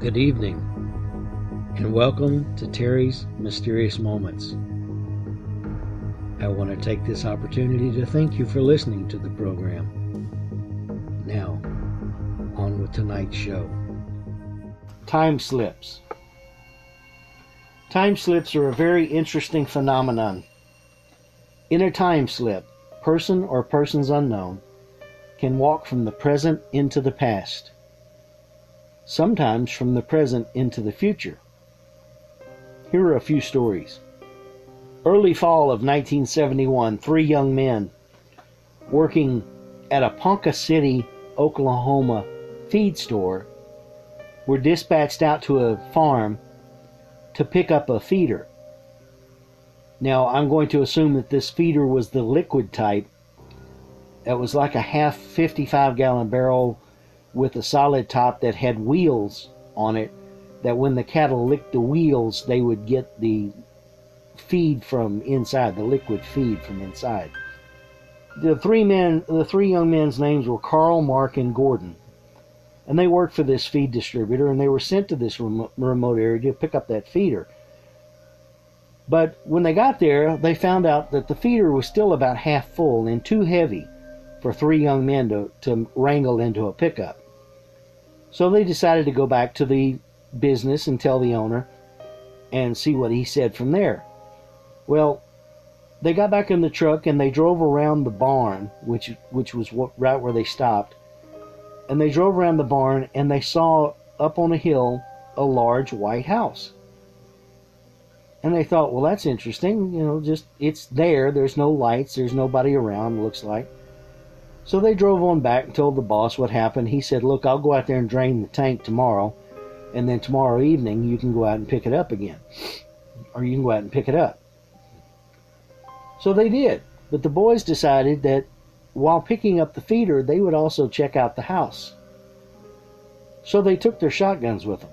Good evening, and welcome to Terry's Mysterious Moments. I want to take this opportunity to thank you for listening to the program. Now, on with tonight's show. Time slips. Time slips are a very interesting phenomenon. In a time slip, person or persons unknown can walk from the present into the past sometimes from the present into the future. Here are a few stories. Early fall of 1971, three young men working at a Ponca City, Oklahoma feed store were dispatched out to a farm to pick up a feeder. Now, I'm going to assume that this feeder was the liquid type. It was like a half 55 gallon barrel with a solid top that had wheels on it that when the cattle licked the wheels they would get the feed from inside the liquid feed from inside. The three men the three young men's names were carl mark and gordon. And they worked for this feed distributor and they were sent to this remote area to pick up that feeder. But when they got there they found out that the feeder was still about half full and too heavy for three young men to, to wrangle into a pickup so they decided to go back to the business and tell the owner and see what he said from there. Well, they got back in the truck and they drove around the barn, which which was right where they stopped. And they drove around the barn and they saw up on a hill a large white house. And they thought, well, that's interesting. You know, just it's there. There's no lights. There's nobody around. Looks like. So they drove on back and told the boss what happened. He said, Look, I'll go out there and drain the tank tomorrow, and then tomorrow evening you can go out and pick it up again. Or you can go out and pick it up. So they did. But the boys decided that while picking up the feeder, they would also check out the house. So they took their shotguns with them.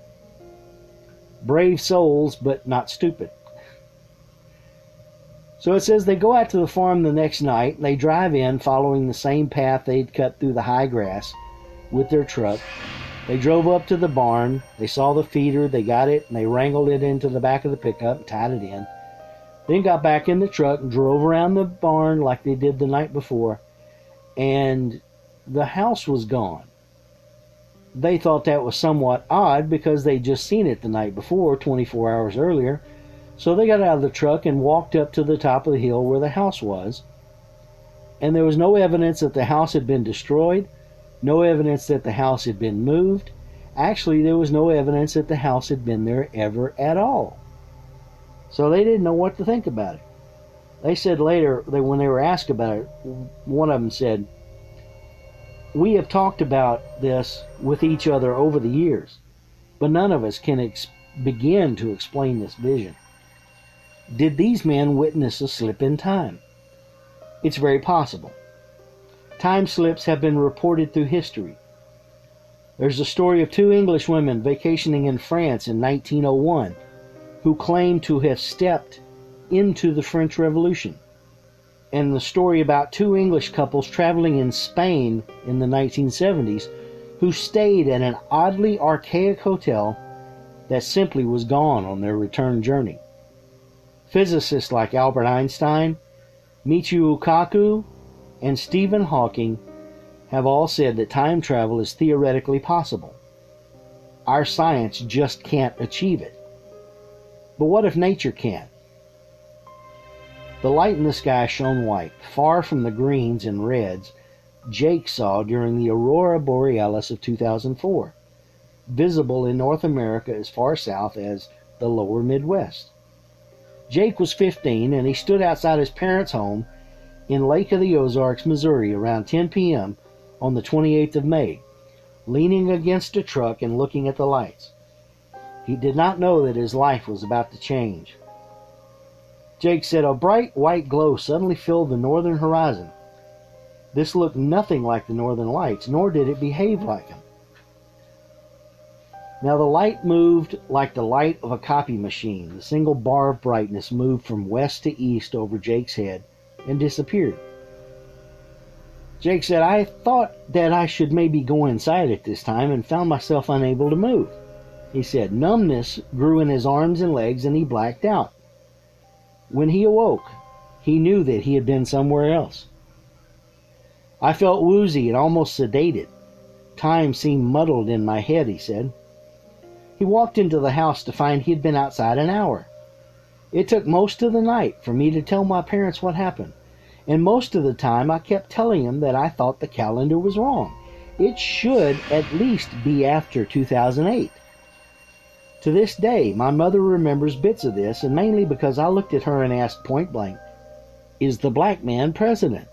Brave souls, but not stupid. So it says they go out to the farm the next night. They drive in following the same path they'd cut through the high grass with their truck. They drove up to the barn. They saw the feeder. They got it and they wrangled it into the back of the pickup, and tied it in. Then got back in the truck and drove around the barn like they did the night before. And the house was gone. They thought that was somewhat odd because they'd just seen it the night before, 24 hours earlier so they got out of the truck and walked up to the top of the hill where the house was. And there was no evidence that the house had been destroyed, no evidence that the house had been moved. Actually, there was no evidence that the house had been there ever at all. So they didn't know what to think about it. They said later, that when they were asked about it, one of them said, We have talked about this with each other over the years, but none of us can ex- begin to explain this vision. Did these men witness a slip in time? It's very possible. Time slips have been reported through history. There's a story of two English women vacationing in France in 1901 who claim to have stepped into the French Revolution. And the story about two English couples traveling in Spain in the 1970s who stayed at an oddly archaic hotel that simply was gone on their return journey. Physicists like Albert Einstein, Michio Kaku, and Stephen Hawking have all said that time travel is theoretically possible. Our science just can't achieve it. But what if nature can? The light in the sky shone white, far from the greens and reds Jake saw during the aurora borealis of 2004, visible in North America as far south as the lower Midwest. Jake was 15 and he stood outside his parents' home in Lake of the Ozarks, Missouri, around 10 p.m. on the 28th of May, leaning against a truck and looking at the lights. He did not know that his life was about to change. Jake said a bright white glow suddenly filled the northern horizon. This looked nothing like the northern lights, nor did it behave like them. Now the light moved like the light of a copy machine. The single bar of brightness moved from west to east over Jake's head and disappeared. Jake said, I thought that I should maybe go inside at this time and found myself unable to move. He said numbness grew in his arms and legs and he blacked out. When he awoke, he knew that he had been somewhere else. I felt woozy and almost sedated. Time seemed muddled in my head, he said. He walked into the house to find he had been outside an hour. It took most of the night for me to tell my parents what happened, and most of the time I kept telling them that I thought the calendar was wrong. It should at least be after 2008. To this day, my mother remembers bits of this, and mainly because I looked at her and asked point blank, Is the black man president?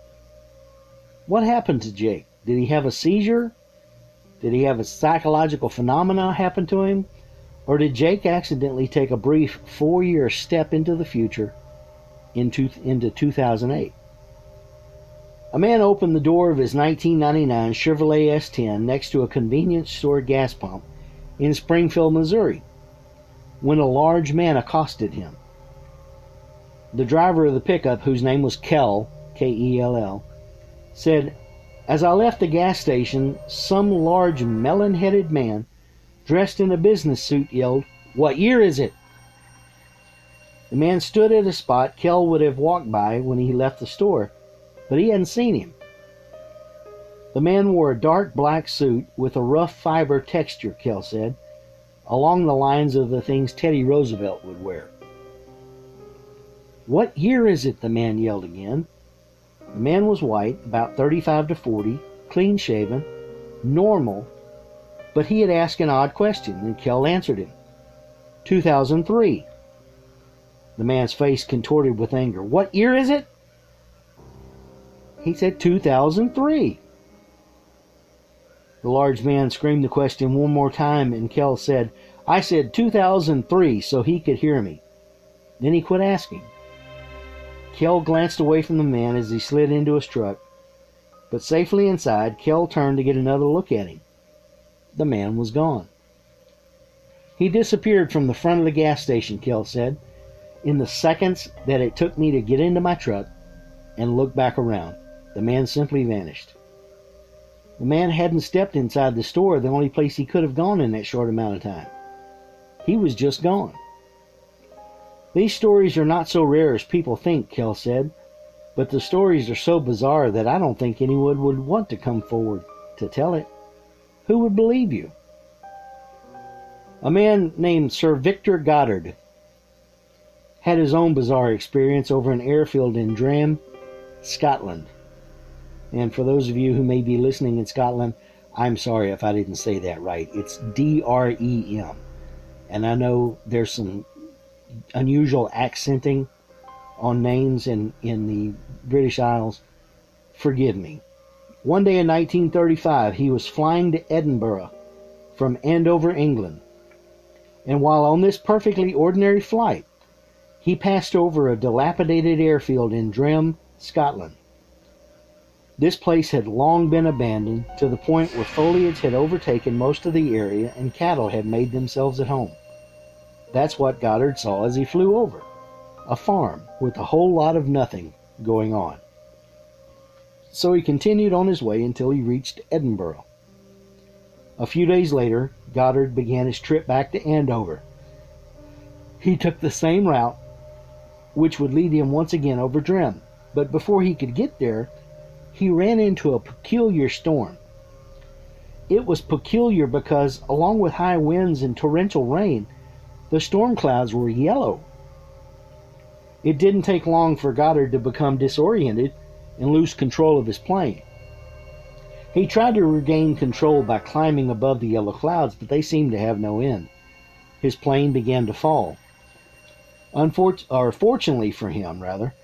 What happened to Jake? Did he have a seizure? Did he have a psychological phenomena happen to him? Or did Jake accidentally take a brief four year step into the future into, into 2008? A man opened the door of his 1999 Chevrolet S10 next to a convenience store gas pump in Springfield, Missouri, when a large man accosted him. The driver of the pickup, whose name was Kell, K E L L, said, As I left the gas station, some large melon headed man dressed in a business suit yelled, What year is it? The man stood at a spot Kell would have walked by when he left the store, but he hadn't seen him. The man wore a dark black suit with a rough fiber texture, Kell said, along the lines of the things Teddy Roosevelt would wear. What year is it? the man yelled again. The man was white, about 35 to 40, clean shaven, normal, but he had asked an odd question, and Kell answered him. 2003. The man's face contorted with anger. What year is it? He said 2003. The large man screamed the question one more time, and Kell said, I said 2003 so he could hear me. Then he quit asking. Kell glanced away from the man as he slid into his truck, but safely inside, Kell turned to get another look at him. The man was gone. He disappeared from the front of the gas station, Kell said, in the seconds that it took me to get into my truck and look back around. The man simply vanished. The man hadn't stepped inside the store, the only place he could have gone in that short amount of time. He was just gone. These stories are not so rare as people think, Kell said, but the stories are so bizarre that I don't think anyone would want to come forward to tell it. Who would believe you? A man named Sir Victor Goddard had his own bizarre experience over an airfield in Drem, Scotland. And for those of you who may be listening in Scotland, I'm sorry if I didn't say that right. It's D R E M. And I know there's some unusual accenting on names in, in the British Isles, forgive me. One day in 1935, he was flying to Edinburgh from Andover, England. And while on this perfectly ordinary flight, he passed over a dilapidated airfield in Drem, Scotland. This place had long been abandoned to the point where foliage had overtaken most of the area and cattle had made themselves at home. That's what Goddard saw as he flew over a farm with a whole lot of nothing going on. So he continued on his way until he reached Edinburgh. A few days later, Goddard began his trip back to Andover. He took the same route, which would lead him once again over Drem, but before he could get there, he ran into a peculiar storm. It was peculiar because, along with high winds and torrential rain, the storm clouds were yellow. It didn't take long for Goddard to become disoriented and lose control of his plane. He tried to regain control by climbing above the yellow clouds, but they seemed to have no end. His plane began to fall. Unfortunately, or fortunately for him, rather,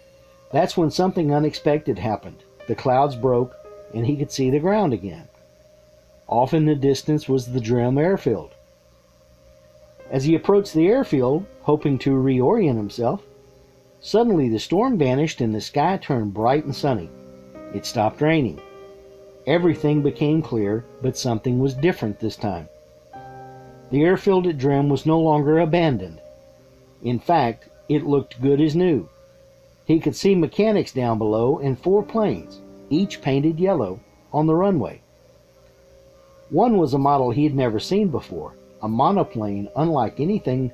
That's when something unexpected happened. The clouds broke, and he could see the ground again. Off in the distance was the Drim airfield. As he approached the airfield, hoping to reorient himself, suddenly the storm vanished and the sky turned bright and sunny. It stopped raining. Everything became clear, but something was different this time. The airfield at Drim was no longer abandoned. In fact, it looked good as new. He could see mechanics down below and four planes, each painted yellow, on the runway. One was a model he had never seen before, a monoplane unlike anything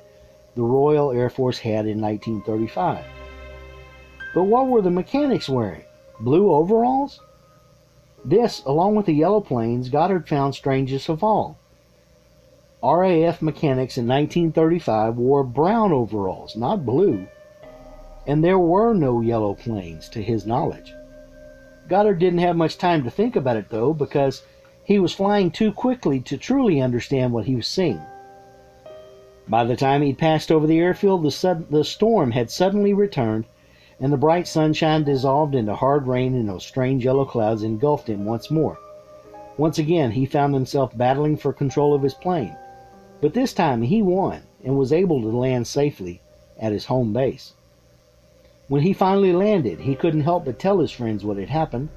the Royal Air Force had in 1935. But what were the mechanics wearing? Blue overalls? This, along with the yellow planes, Goddard found strangest of all. RAF mechanics in 1935 wore brown overalls, not blue, and there were no yellow planes to his knowledge. Goddard didn't have much time to think about it, though, because he was flying too quickly to truly understand what he was seeing. By the time he'd passed over the airfield, the, sud- the storm had suddenly returned, and the bright sunshine dissolved into hard rain, and those strange yellow clouds engulfed him once more. Once again, he found himself battling for control of his plane, but this time he won and was able to land safely at his home base. When he finally landed, he couldn't help but tell his friends what had happened.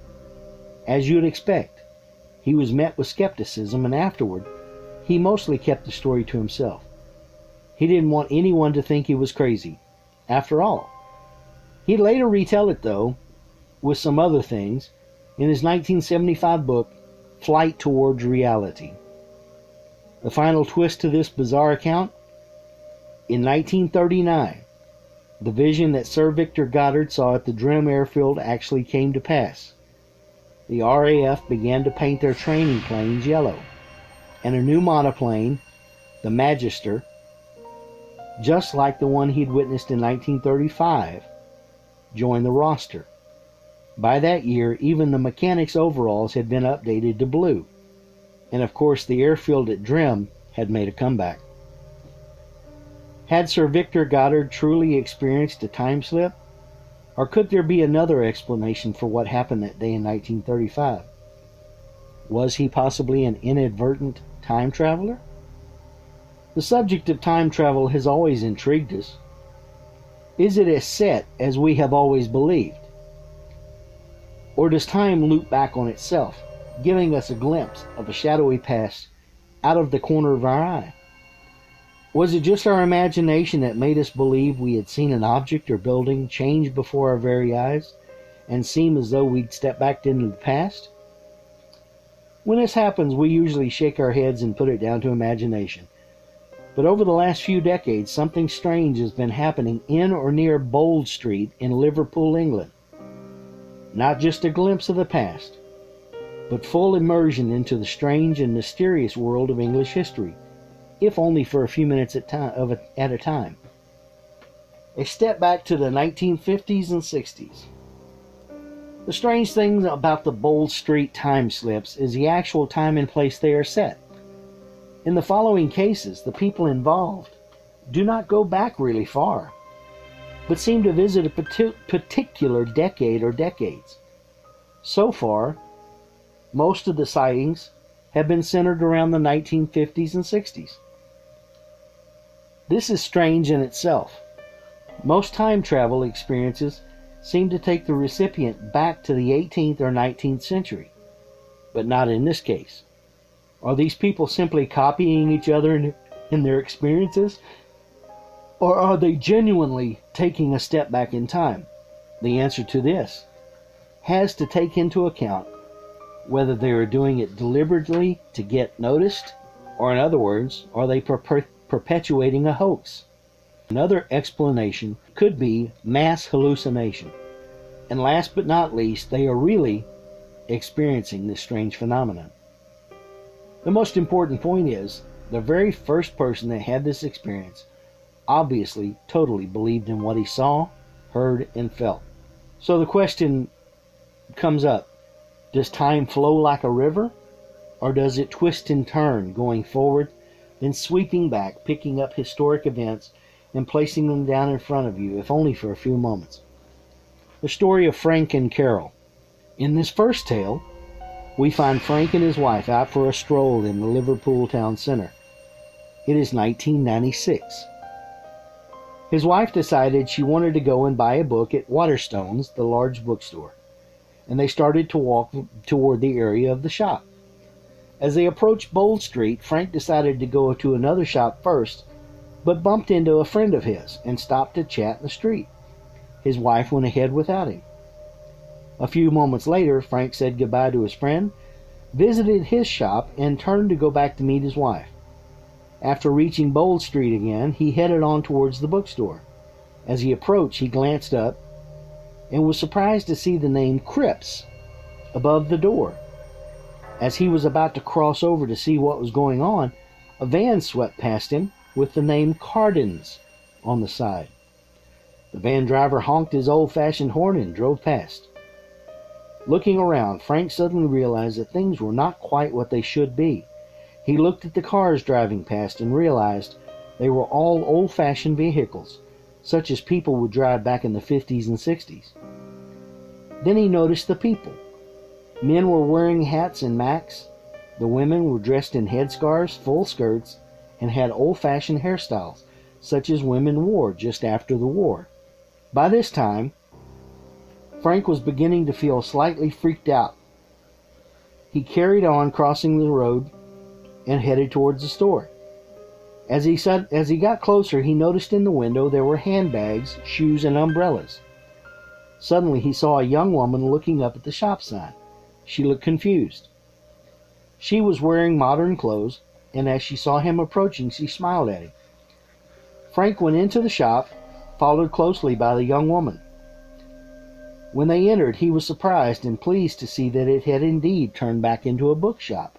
As you'd expect, he was met with skepticism, and afterward, he mostly kept the story to himself. He didn't want anyone to think he was crazy. After all, he'd later retell it, though, with some other things, in his 1975 book, Flight Towards Reality. The final twist to this bizarre account? In 1939, the vision that Sir Victor Goddard saw at the Drim airfield actually came to pass the RAF began to paint their training planes yellow, and a new monoplane, the Magister, just like the one he'd witnessed in 1935, joined the roster. By that year, even the mechanics' overalls had been updated to blue, and of course, the airfield at Drim had made a comeback. Had Sir Victor Goddard truly experienced a time slip? Or could there be another explanation for what happened that day in 1935? Was he possibly an inadvertent time traveler? The subject of time travel has always intrigued us. Is it as set as we have always believed? Or does time loop back on itself, giving us a glimpse of a shadowy past out of the corner of our eye? Was it just our imagination that made us believe we had seen an object or building change before our very eyes and seem as though we'd stepped back into the past? When this happens, we usually shake our heads and put it down to imagination. But over the last few decades, something strange has been happening in or near Bold Street in Liverpool, England. Not just a glimpse of the past, but full immersion into the strange and mysterious world of English history if only for a few minutes at, time, of a, at a time. A step back to the 1950s and 60s. The strange thing about the Bold Street time slips is the actual time and place they are set. In the following cases, the people involved do not go back really far, but seem to visit a particular decade or decades. So far, most of the sightings have been centered around the 1950s and 60s. This is strange in itself. Most time travel experiences seem to take the recipient back to the 18th or 19th century, but not in this case. Are these people simply copying each other in, in their experiences? Or are they genuinely taking a step back in time? The answer to this has to take into account whether they are doing it deliberately to get noticed, or in other words, are they perpetuating a hoax. Another explanation could be mass hallucination. And last but not least, they are really experiencing this strange phenomenon. The most important point is the very first person that had this experience obviously totally believed in what he saw, heard, and felt. So the question comes up Does time flow like a river? Or does it twist and turn going forward then sweeping back, picking up historic events, and placing them down in front of you, if only for a few moments. the story of Frank and Carol. In this first tale, we find Frank and his wife out for a stroll in the Liverpool town center. It is 1996. His wife decided she wanted to go and buy a book at Waterstones, the large bookstore, and they started to walk toward the area of the shop. As they approached Bold Street, Frank decided to go to another shop first, but bumped into a friend of his and stopped to chat in the street. His wife went ahead without him. A few moments later, Frank said goodbye to his friend, visited his shop, and turned to go back to meet his wife. After reaching Bold Street again, he headed on towards the bookstore. As he approached, he glanced up and was surprised to see the name Cripps above the door. As he was about to cross over to see what was going on, a van swept past him with the name Cardens on the side. The van driver honked his old fashioned horn and drove past. Looking around, Frank suddenly realized that things were not quite what they should be. He looked at the cars driving past and realized they were all old fashioned vehicles, such as people would drive back in the 50s and 60s. Then he noticed the people. Men were wearing hats and macks. The women were dressed in headscarves, full skirts, and had old fashioned hairstyles, such as women wore just after the war. By this time, Frank was beginning to feel slightly freaked out. He carried on crossing the road and headed towards the store. As he said, as he got closer, he noticed in the window there were handbags, shoes, and umbrellas. Suddenly, he saw a young woman looking up at the shop sign. She looked confused. She was wearing modern clothes, and as she saw him approaching, she smiled at him. Frank went into the shop, followed closely by the young woman. When they entered, he was surprised and pleased to see that it had indeed turned back into a bookshop.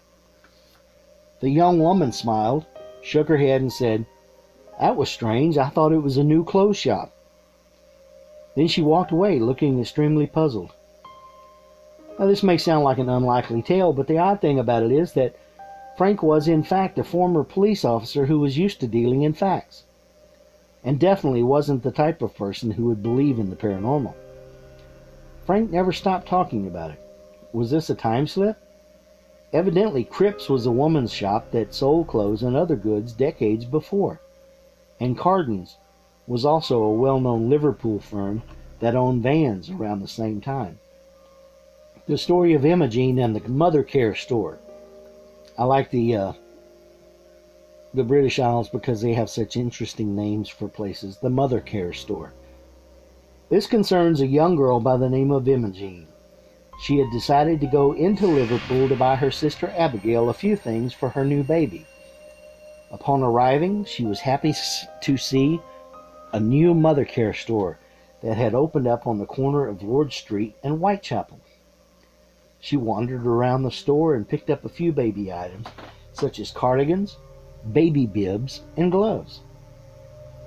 The young woman smiled, shook her head, and said, That was strange. I thought it was a new clothes shop. Then she walked away, looking extremely puzzled. Now, this may sound like an unlikely tale, but the odd thing about it is that Frank was, in fact, a former police officer who was used to dealing in facts, and definitely wasn't the type of person who would believe in the paranormal. Frank never stopped talking about it. Was this a time slip? Evidently, Cripps was a woman's shop that sold clothes and other goods decades before. And Cardens was also a well known Liverpool firm that owned vans around the same time. The story of Imogene and the Mother Care store. I like the uh, the British Isles because they have such interesting names for places. The Mother Care store. This concerns a young girl by the name of Imogene. She had decided to go into Liverpool to buy her sister Abigail a few things for her new baby. Upon arriving, she was happy to see a new mother care store that had opened up on the corner of Lord Street and Whitechapel. She wandered around the store and picked up a few baby items, such as cardigans, baby bibs, and gloves.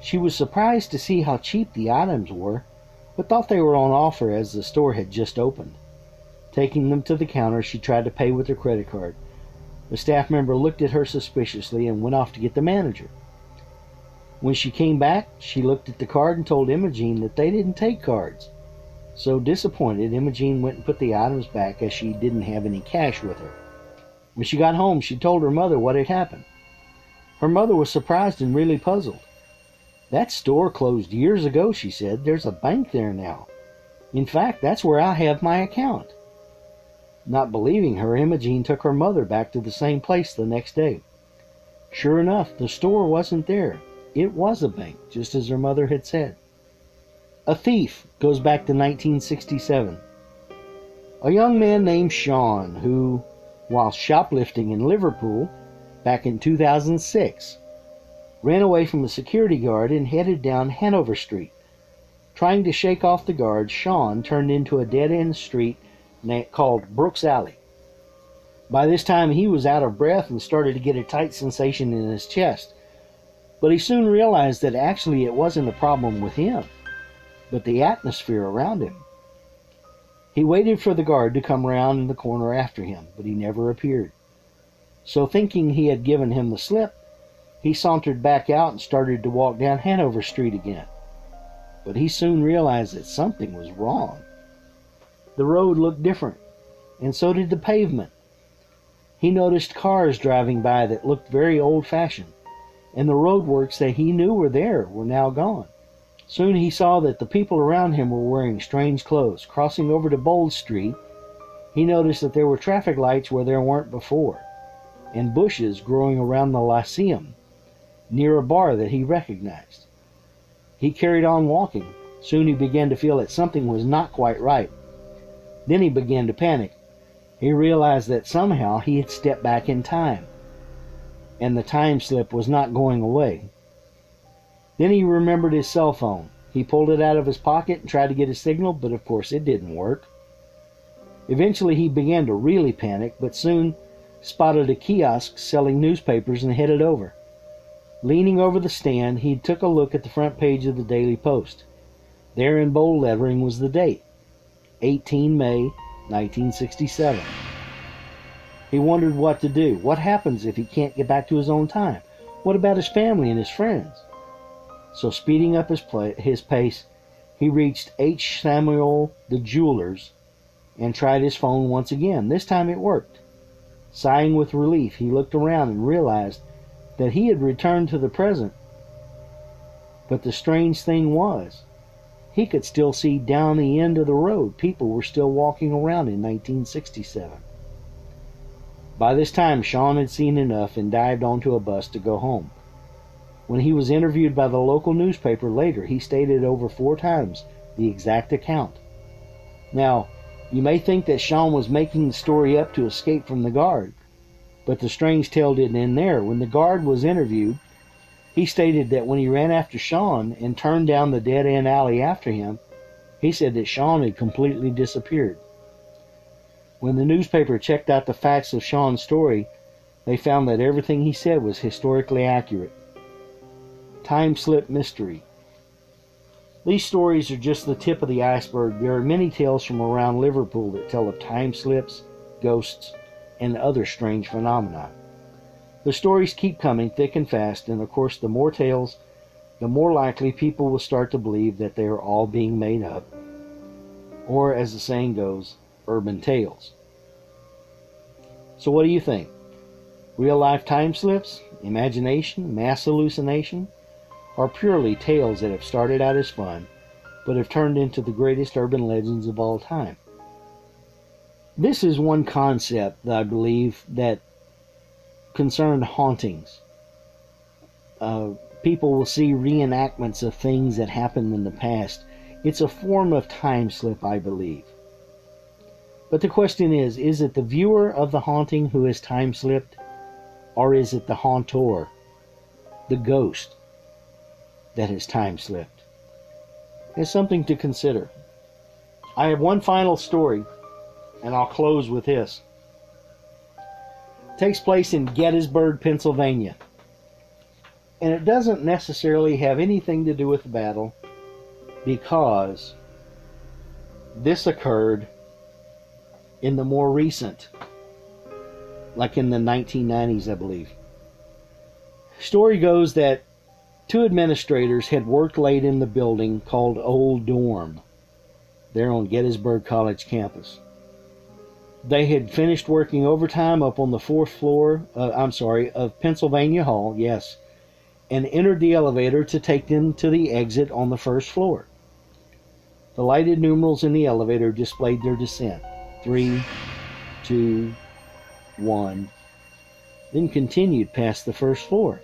She was surprised to see how cheap the items were but thought they were on offer as the store had just opened. Taking them to the counter, she tried to pay with her credit card. The staff member looked at her suspiciously and went off to get the manager. When she came back, she looked at the card and told Imogene that they didn't take cards. So disappointed, Imogene went and put the items back as she didn't have any cash with her. When she got home, she told her mother what had happened. Her mother was surprised and really puzzled. That store closed years ago, she said. There's a bank there now. In fact, that's where I have my account. Not believing her, Imogene took her mother back to the same place the next day. Sure enough, the store wasn't there. It was a bank, just as her mother had said. A thief goes back to 1967. A young man named Sean, who, while shoplifting in Liverpool back in 2006, ran away from a security guard and headed down Hanover Street. Trying to shake off the guard, Sean turned into a dead end street called Brooks Alley. By this time, he was out of breath and started to get a tight sensation in his chest. But he soon realized that actually it wasn't a problem with him, but the atmosphere around him. He waited for the guard to come round in the corner after him, but he never appeared. So, thinking he had given him the slip, he sauntered back out and started to walk down Hanover Street again. but he soon realized that something was wrong. The road looked different, and so did the pavement. He noticed cars driving by that looked very old fashioned, and the roadworks that he knew were there were now gone. Soon he saw that the people around him were wearing strange clothes. Crossing over to Bold Street, he noticed that there were traffic lights where there weren't before, and bushes growing around the Lyceum, near a bar that he recognized. He carried on walking. Soon he began to feel that something was not quite right. Then he began to panic. He realized that somehow he had stepped back in time, and the time slip was not going away. Then he remembered his cell phone. He pulled it out of his pocket and tried to get a signal, but of course it didn't work. Eventually he began to really panic, but soon spotted a kiosk selling newspapers and headed over. Leaning over the stand, he took a look at the front page of the Daily Post. There in bold lettering was the date 18 May 1967. He wondered what to do. What happens if he can't get back to his own time? What about his family and his friends? So, speeding up his, play, his pace, he reached H. Samuel the jeweler's and tried his phone once again. This time it worked. Sighing with relief, he looked around and realized that he had returned to the present. But the strange thing was, he could still see down the end of the road. People were still walking around in 1967. By this time, Sean had seen enough and dived onto a bus to go home. When he was interviewed by the local newspaper later, he stated over four times the exact account. Now, you may think that Sean was making the story up to escape from the guard, but the strange tale didn't end there. When the guard was interviewed, he stated that when he ran after Sean and turned down the dead end alley after him, he said that Sean had completely disappeared. When the newspaper checked out the facts of Sean's story, they found that everything he said was historically accurate. Time slip mystery. These stories are just the tip of the iceberg. There are many tales from around Liverpool that tell of time slips, ghosts, and other strange phenomena. The stories keep coming thick and fast, and of course, the more tales, the more likely people will start to believe that they are all being made up. Or, as the saying goes, urban tales. So, what do you think? Real life time slips? Imagination? Mass hallucination? Are purely tales that have started out as fun, but have turned into the greatest urban legends of all time. This is one concept that I believe that concerned hauntings. Uh, people will see reenactments of things that happened in the past. It's a form of time slip, I believe. But the question is is it the viewer of the haunting who has time slipped, or is it the hauntor, the ghost, that his time slipped. It's something to consider. I have one final story, and I'll close with this. It takes place in Gettysburg, Pennsylvania. And it doesn't necessarily have anything to do with the battle because this occurred in the more recent, like in the 1990s, I believe. Story goes that Two administrators had worked late in the building called Old Dorm, there on Gettysburg College campus. They had finished working overtime up on the fourth floor, uh, I'm sorry, of Pennsylvania Hall, yes, and entered the elevator to take them to the exit on the first floor. The lighted numerals in the elevator displayed their descent three, two, one, then continued past the first floor.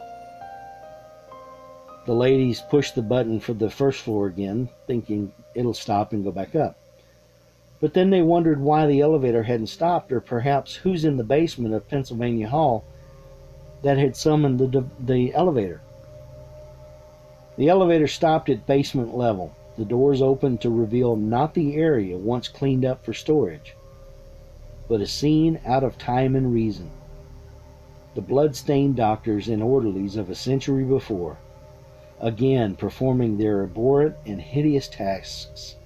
The ladies pushed the button for the first floor again, thinking it'll stop and go back up. But then they wondered why the elevator hadn't stopped, or perhaps who's in the basement of Pennsylvania Hall that had summoned the, the elevator. The elevator stopped at basement level. The doors opened to reveal not the area once cleaned up for storage, but a scene out of time and reason. The blood-stained doctors and orderlies of a century before again performing their abhorrent and hideous tasks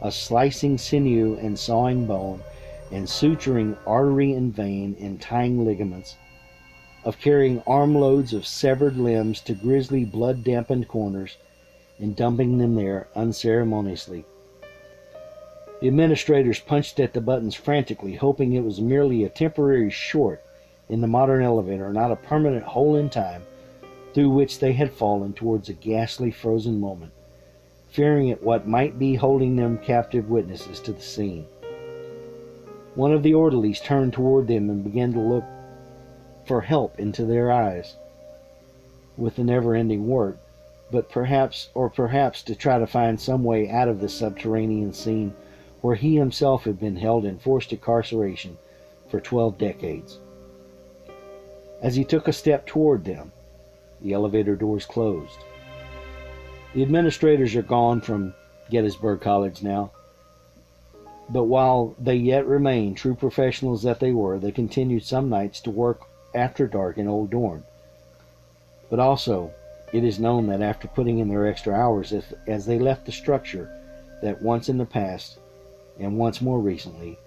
of slicing sinew and sawing bone, and suturing artery and vein and tying ligaments, of carrying armloads of severed limbs to grisly blood dampened corners, and dumping them there unceremoniously. The administrators punched at the buttons frantically, hoping it was merely a temporary short in the modern elevator, not a permanent hole in time through which they had fallen towards a ghastly frozen moment, fearing at what might be holding them captive witnesses to the scene. One of the orderlies turned toward them and began to look for help into their eyes with the never ending work, but perhaps, or perhaps to try to find some way out of the subterranean scene where he himself had been held in forced incarceration for 12 decades. As he took a step toward them, the elevator doors closed. The administrators are gone from Gettysburg College now, but while they yet remain true professionals that they were, they continued some nights to work after dark in Old Dorm. But also, it is known that after putting in their extra hours, as, as they left the structure that once in the past, and once more recently,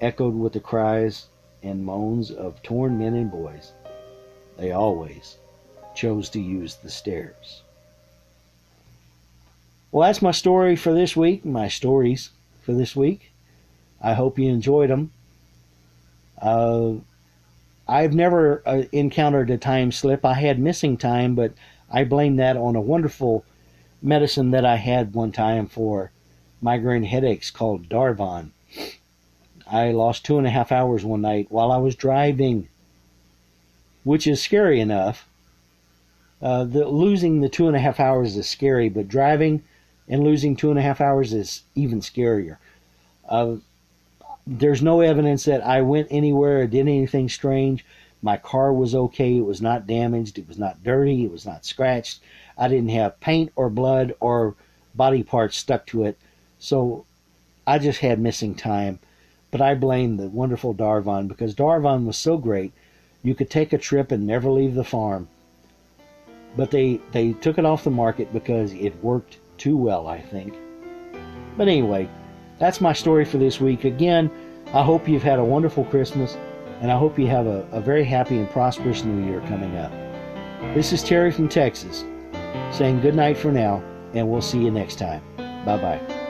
echoed with the cries and moans of torn men and boys, they always chose to use the stairs. Well, that's my story for this week, my stories for this week. I hope you enjoyed them. Uh, I've never uh, encountered a time slip. I had missing time, but I blame that on a wonderful medicine that I had one time for migraine headaches called Darvon. I lost two and a half hours one night while I was driving which is scary enough. Uh, the, losing the two and a half hours is scary, but driving and losing two and a half hours is even scarier. Uh, there's no evidence that I went anywhere or did anything strange. My car was okay. It was not damaged. It was not dirty. It was not scratched. I didn't have paint or blood or body parts stuck to it. So I just had missing time. But I blame the wonderful Darvon because Darvon was so great you could take a trip and never leave the farm. But they, they took it off the market because it worked too well, I think. But anyway, that's my story for this week. Again, I hope you've had a wonderful Christmas, and I hope you have a, a very happy and prosperous new year coming up. This is Terry from Texas saying good night for now, and we'll see you next time. Bye bye.